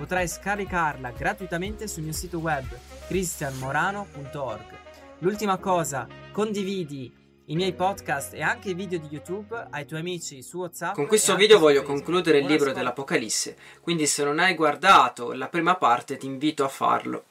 Potrai scaricarla gratuitamente sul mio sito web cristianmorano.org. L'ultima cosa, condividi i miei podcast e anche i video di YouTube ai tuoi amici su WhatsApp. Con questo video voglio concludere il libro dell'Apocalisse, quindi se non hai guardato la prima parte ti invito a farlo.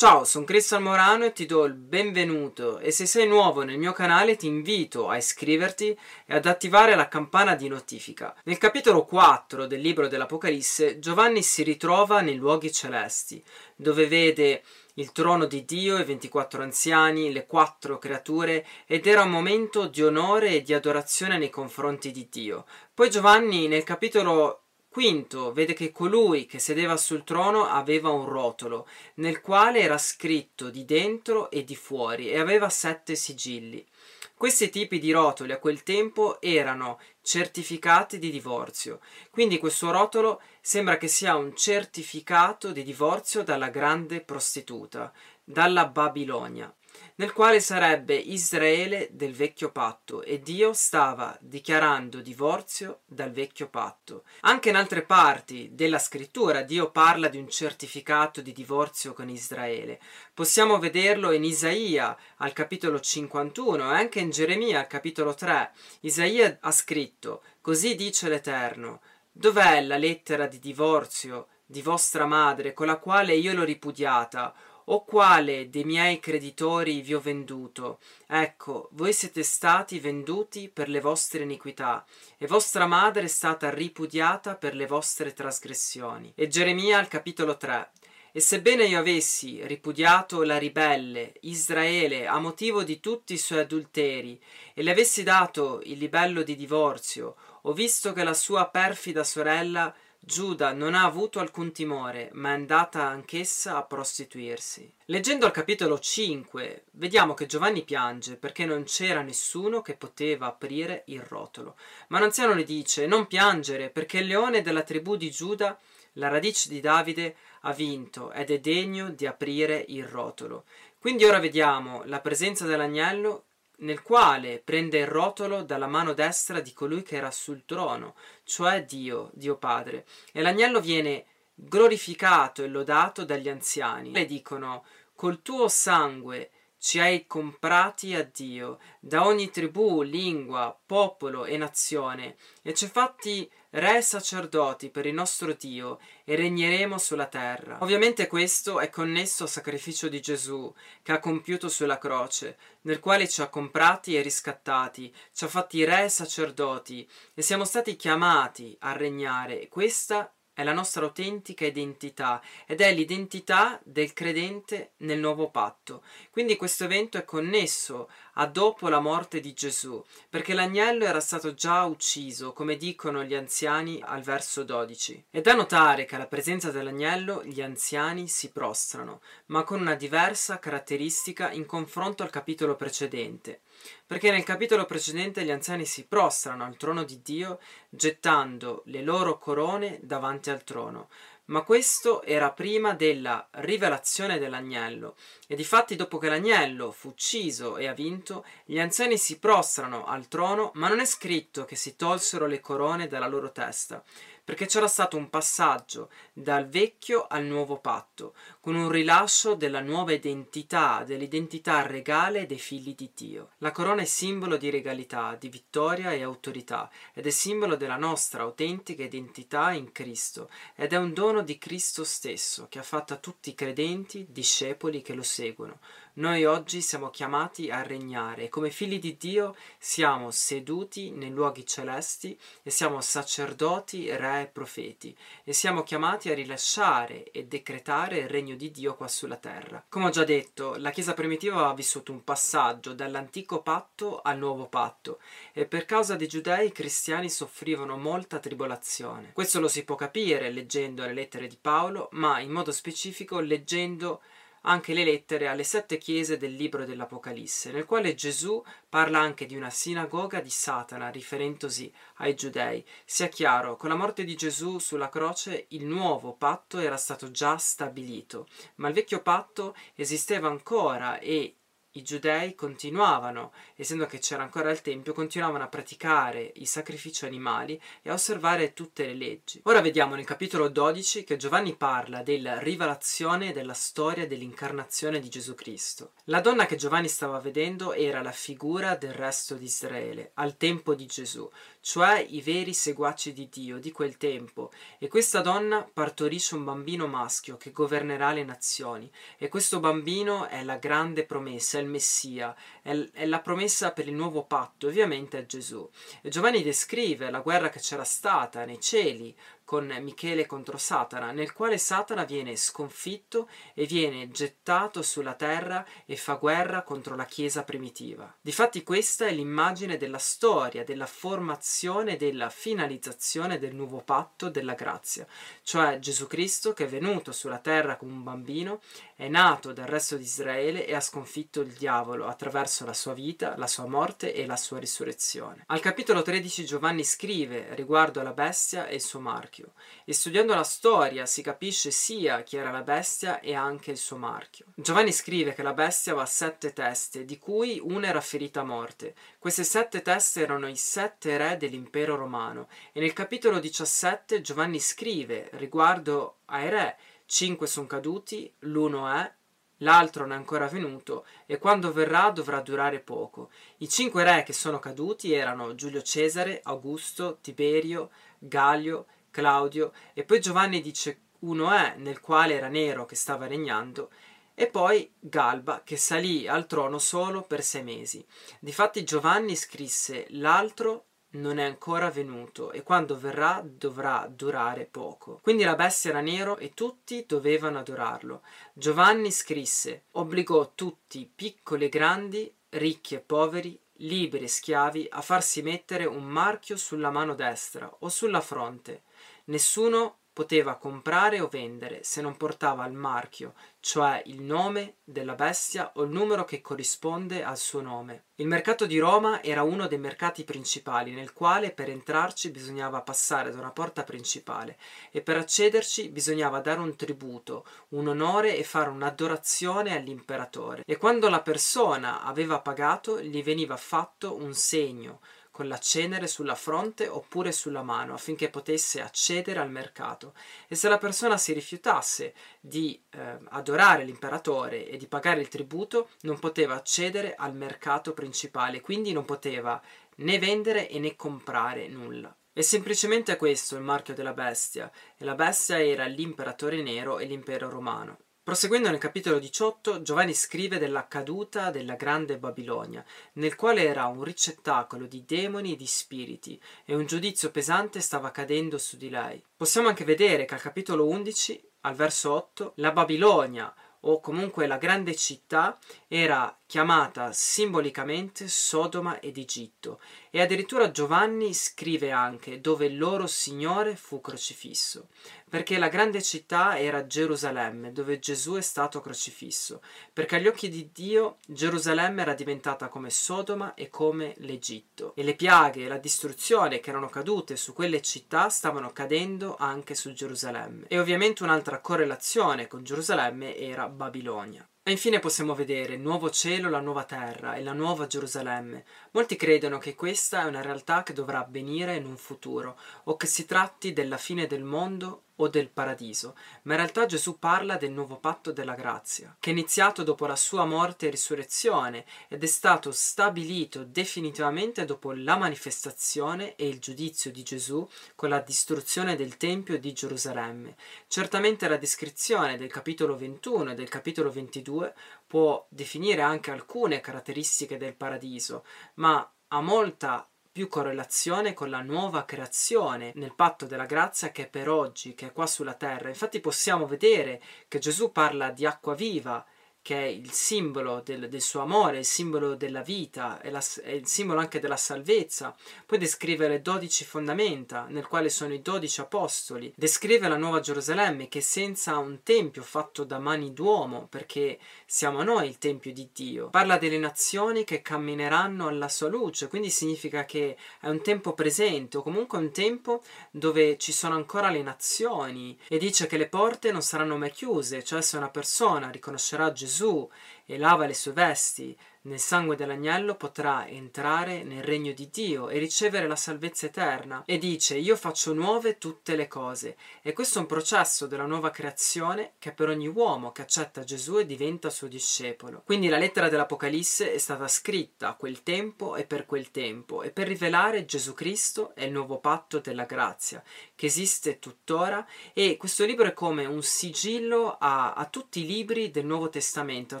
Ciao, sono Cristian Morano e ti do il benvenuto e se sei nuovo nel mio canale ti invito a iscriverti e ad attivare la campana di notifica. Nel capitolo 4 del libro dell'Apocalisse Giovanni si ritrova nei luoghi celesti, dove vede il trono di Dio, i 24 anziani, le quattro creature ed era un momento di onore e di adorazione nei confronti di Dio. Poi Giovanni nel capitolo Quinto, vede che colui che sedeva sul trono aveva un rotolo, nel quale era scritto di dentro e di fuori, e aveva sette sigilli. Questi tipi di rotoli a quel tempo erano certificati di divorzio, quindi questo rotolo sembra che sia un certificato di divorzio dalla grande prostituta, dalla Babilonia nel quale sarebbe Israele del vecchio patto e Dio stava dichiarando divorzio dal vecchio patto. Anche in altre parti della scrittura Dio parla di un certificato di divorzio con Israele. Possiamo vederlo in Isaia al capitolo 51 e anche in Geremia al capitolo 3. Isaia ha scritto Così dice l'Eterno Dov'è la lettera di divorzio di vostra madre con la quale io l'ho ripudiata? O quale dei miei creditori vi ho venduto? Ecco, voi siete stati venduti per le vostre iniquità, e vostra madre è stata ripudiata per le vostre trasgressioni. E Geremia al capitolo 3. E sebbene io avessi ripudiato la ribelle Israele a motivo di tutti i suoi adulteri e le avessi dato il libello di divorzio, ho visto che la sua perfida sorella Giuda non ha avuto alcun timore, ma è andata anch'essa a prostituirsi. Leggendo al capitolo 5, vediamo che Giovanni piange perché non c'era nessuno che poteva aprire il rotolo. Ma l'anziano le dice: Non piangere, perché il leone della tribù di Giuda, la radice di Davide, ha vinto ed è degno di aprire il rotolo. Quindi ora vediamo la presenza dell'agnello nel quale prende il rotolo dalla mano destra di colui che era sul trono, cioè Dio, Dio Padre, e l'agnello viene glorificato e lodato dagli anziani. Le dicono, col tuo sangue ci hai comprati a Dio, da ogni tribù, lingua, popolo e nazione, e ci hai fatti re e sacerdoti per il nostro Dio, e regneremo sulla terra. Ovviamente questo è connesso al sacrificio di Gesù, che ha compiuto sulla croce, nel quale ci ha comprati e riscattati, ci ha fatti re e sacerdoti, e siamo stati chiamati a regnare. Questa è la nostra autentica identità ed è l'identità del credente nel nuovo patto. Quindi questo evento è connesso a dopo la morte di Gesù, perché l'agnello era stato già ucciso, come dicono gli anziani al verso 12. È da notare che alla presenza dell'agnello gli anziani si prostrano, ma con una diversa caratteristica in confronto al capitolo precedente perché nel capitolo precedente gli anziani si prostrano al trono di Dio gettando le loro corone davanti al trono, ma questo era prima della rivelazione dell'agnello. E difatti dopo che l'agnello fu ucciso e ha vinto gli anziani si prostrano al trono ma non è scritto che si tolsero le corone dalla loro testa perché c'era stato un passaggio dal vecchio al nuovo patto, con un rilascio della nuova identità, dell'identità regale dei figli di Dio. La corona è simbolo di regalità, di vittoria e autorità, ed è simbolo della nostra autentica identità in Cristo, ed è un dono di Cristo stesso, che ha fatto a tutti i credenti, discepoli che lo seguono. Noi oggi siamo chiamati a regnare e come figli di Dio siamo seduti nei luoghi celesti e siamo sacerdoti, re e profeti e siamo chiamati a rilasciare e decretare il regno di Dio qua sulla terra. Come ho già detto, la Chiesa primitiva aveva vissuto un passaggio dall'antico patto al nuovo patto e per causa dei giudei i cristiani soffrivano molta tribolazione. Questo lo si può capire leggendo le lettere di Paolo, ma in modo specifico leggendo anche le lettere alle sette chiese del libro dell'Apocalisse, nel quale Gesù parla anche di una sinagoga di Satana, riferendosi ai giudei. Sia chiaro, con la morte di Gesù sulla croce il nuovo patto era stato già stabilito, ma il vecchio patto esisteva ancora e i giudei continuavano, essendo che c'era ancora il Tempio, continuavano a praticare i sacrifici animali e a osservare tutte le leggi. Ora vediamo nel capitolo 12 che Giovanni parla della rivelazione della storia dell'incarnazione di Gesù Cristo. La donna che Giovanni stava vedendo era la figura del resto di Israele al tempo di Gesù, cioè i veri seguaci di Dio di quel tempo, e questa donna partorisce un bambino maschio che governerà le nazioni, e questo bambino è la grande promessa, è il Messia, è, è la promessa per il nuovo patto, ovviamente è Gesù. E Giovanni descrive la guerra che c'era stata nei cieli con Michele contro Satana, nel quale Satana viene sconfitto e viene gettato sulla terra e fa guerra contro la Chiesa primitiva. Difatti questa è l'immagine della storia, della formazione della finalizzazione del nuovo patto della grazia, cioè Gesù Cristo che è venuto sulla terra come un bambino, è nato dal resto di Israele e ha sconfitto il diavolo attraverso la sua vita, la sua morte e la sua risurrezione. Al capitolo 13 Giovanni scrive riguardo alla bestia e il suo marchio marchio e studiando la storia si capisce sia chi era la bestia e anche il suo marchio. Giovanni scrive che la bestia aveva sette teste, di cui una era ferita a morte. Queste sette teste erano i sette re dell'impero romano e nel capitolo 17 Giovanni scrive riguardo ai re cinque sono caduti, l'uno è l'altro non è ancora venuto e quando verrà dovrà durare poco. I cinque re che sono caduti erano Giulio Cesare, Augusto, Tiberio, Galio, Claudio, e poi Giovanni dice uno è nel quale era Nero che stava regnando, e poi Galba che salì al trono solo per sei mesi. Difatti Giovanni scrisse l'altro non è ancora venuto e quando verrà dovrà durare poco. Quindi la bestia era nero e tutti dovevano adorarlo. Giovanni scrisse, obbligò tutti, piccoli e grandi, ricchi e poveri, liberi e schiavi, a farsi mettere un marchio sulla mano destra o sulla fronte Nessuno poteva comprare o vendere se non portava il marchio, cioè il nome della bestia o il numero che corrisponde al suo nome. Il mercato di Roma era uno dei mercati principali nel quale per entrarci bisognava passare da una porta principale e per accederci bisognava dare un tributo, un onore e fare un'adorazione all'imperatore. E quando la persona aveva pagato gli veniva fatto un segno, con la cenere sulla fronte oppure sulla mano affinché potesse accedere al mercato. E se la persona si rifiutasse di eh, adorare l'imperatore e di pagare il tributo non poteva accedere al mercato principale quindi non poteva né vendere né comprare nulla. È semplicemente questo il marchio della bestia e la bestia era l'imperatore nero e l'impero romano Proseguendo nel capitolo 18, Giovanni scrive della caduta della grande Babilonia, nel quale era un ricettacolo di demoni e di spiriti, e un giudizio pesante stava cadendo su di lei. Possiamo anche vedere che al capitolo 11, al verso 8, la Babilonia, o comunque la grande città, era chiamata simbolicamente Sodoma ed Egitto, e addirittura Giovanni scrive anche dove il loro Signore fu crocifisso, perché la grande città era Gerusalemme, dove Gesù è stato crocifisso, perché agli occhi di Dio Gerusalemme era diventata come Sodoma e come l'Egitto, e le piaghe e la distruzione che erano cadute su quelle città stavano cadendo anche su Gerusalemme. E ovviamente un'altra correlazione con Gerusalemme era Babilonia. E infine possiamo vedere il nuovo cielo, la nuova terra e la nuova Gerusalemme. Molti credono che questa è una realtà che dovrà avvenire in un futuro, o che si tratti della fine del mondo o del paradiso, ma in realtà Gesù parla del nuovo patto della grazia, che è iniziato dopo la sua morte e risurrezione ed è stato stabilito definitivamente dopo la manifestazione e il giudizio di Gesù con la distruzione del Tempio di Gerusalemme. Certamente la descrizione del capitolo 21 e del capitolo 22 può definire anche alcune caratteristiche del paradiso, ma ha molta più correlazione con la nuova creazione nel patto della grazia che è per oggi, che è qua sulla terra. Infatti possiamo vedere che Gesù parla di acqua viva che è il simbolo del, del, suo amore, il simbolo della vita, è, la, è, il simbolo anche della salvezza. Poi descrive le dodici fondamenta, nel quale sono i dodici apostoli. Descrive la nuova Gerusalemme, che senza un tempio fatto da mani d'uomo, perché siamo noi il tempio di Dio. Parla delle nazioni che cammineranno alla sua luce, quindi significa che è un tempo presente, o comunque un tempo dove ci sono ancora le nazioni, e dice che le porte non saranno mai chiuse, cioè se una persona riconoscerà Gesù Gesù e lava le sue vesti nel sangue dell'agnello potrà entrare nel regno di Dio e ricevere la salvezza eterna. E dice: Io faccio nuove tutte le cose. E questo è un processo della nuova creazione che per ogni uomo che accetta Gesù e diventa suo discepolo. Quindi la lettera dell'Apocalisse è stata scritta a quel tempo e per quel tempo, e per rivelare Gesù Cristo e il nuovo patto della grazia, che esiste tuttora. E questo libro è come un sigillo a, a tutti i libri del Nuovo Testamento, a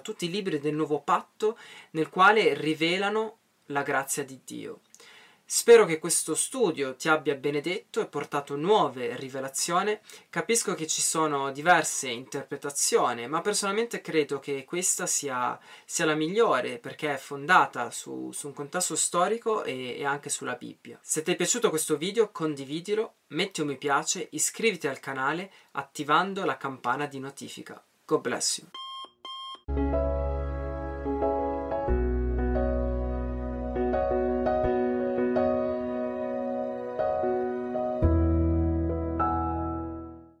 tutti i libri del nuovo patto nel quale rivelano la grazia di Dio. Spero che questo studio ti abbia benedetto e portato nuove rivelazioni. Capisco che ci sono diverse interpretazioni, ma personalmente credo che questa sia, sia la migliore perché è fondata su, su un contesto storico e, e, anche sulla Bibbia. Se ti è piaciuto questo video, condividilo, metti un mi piace, iscriviti al canale attivando la campana di notifica. God bless you.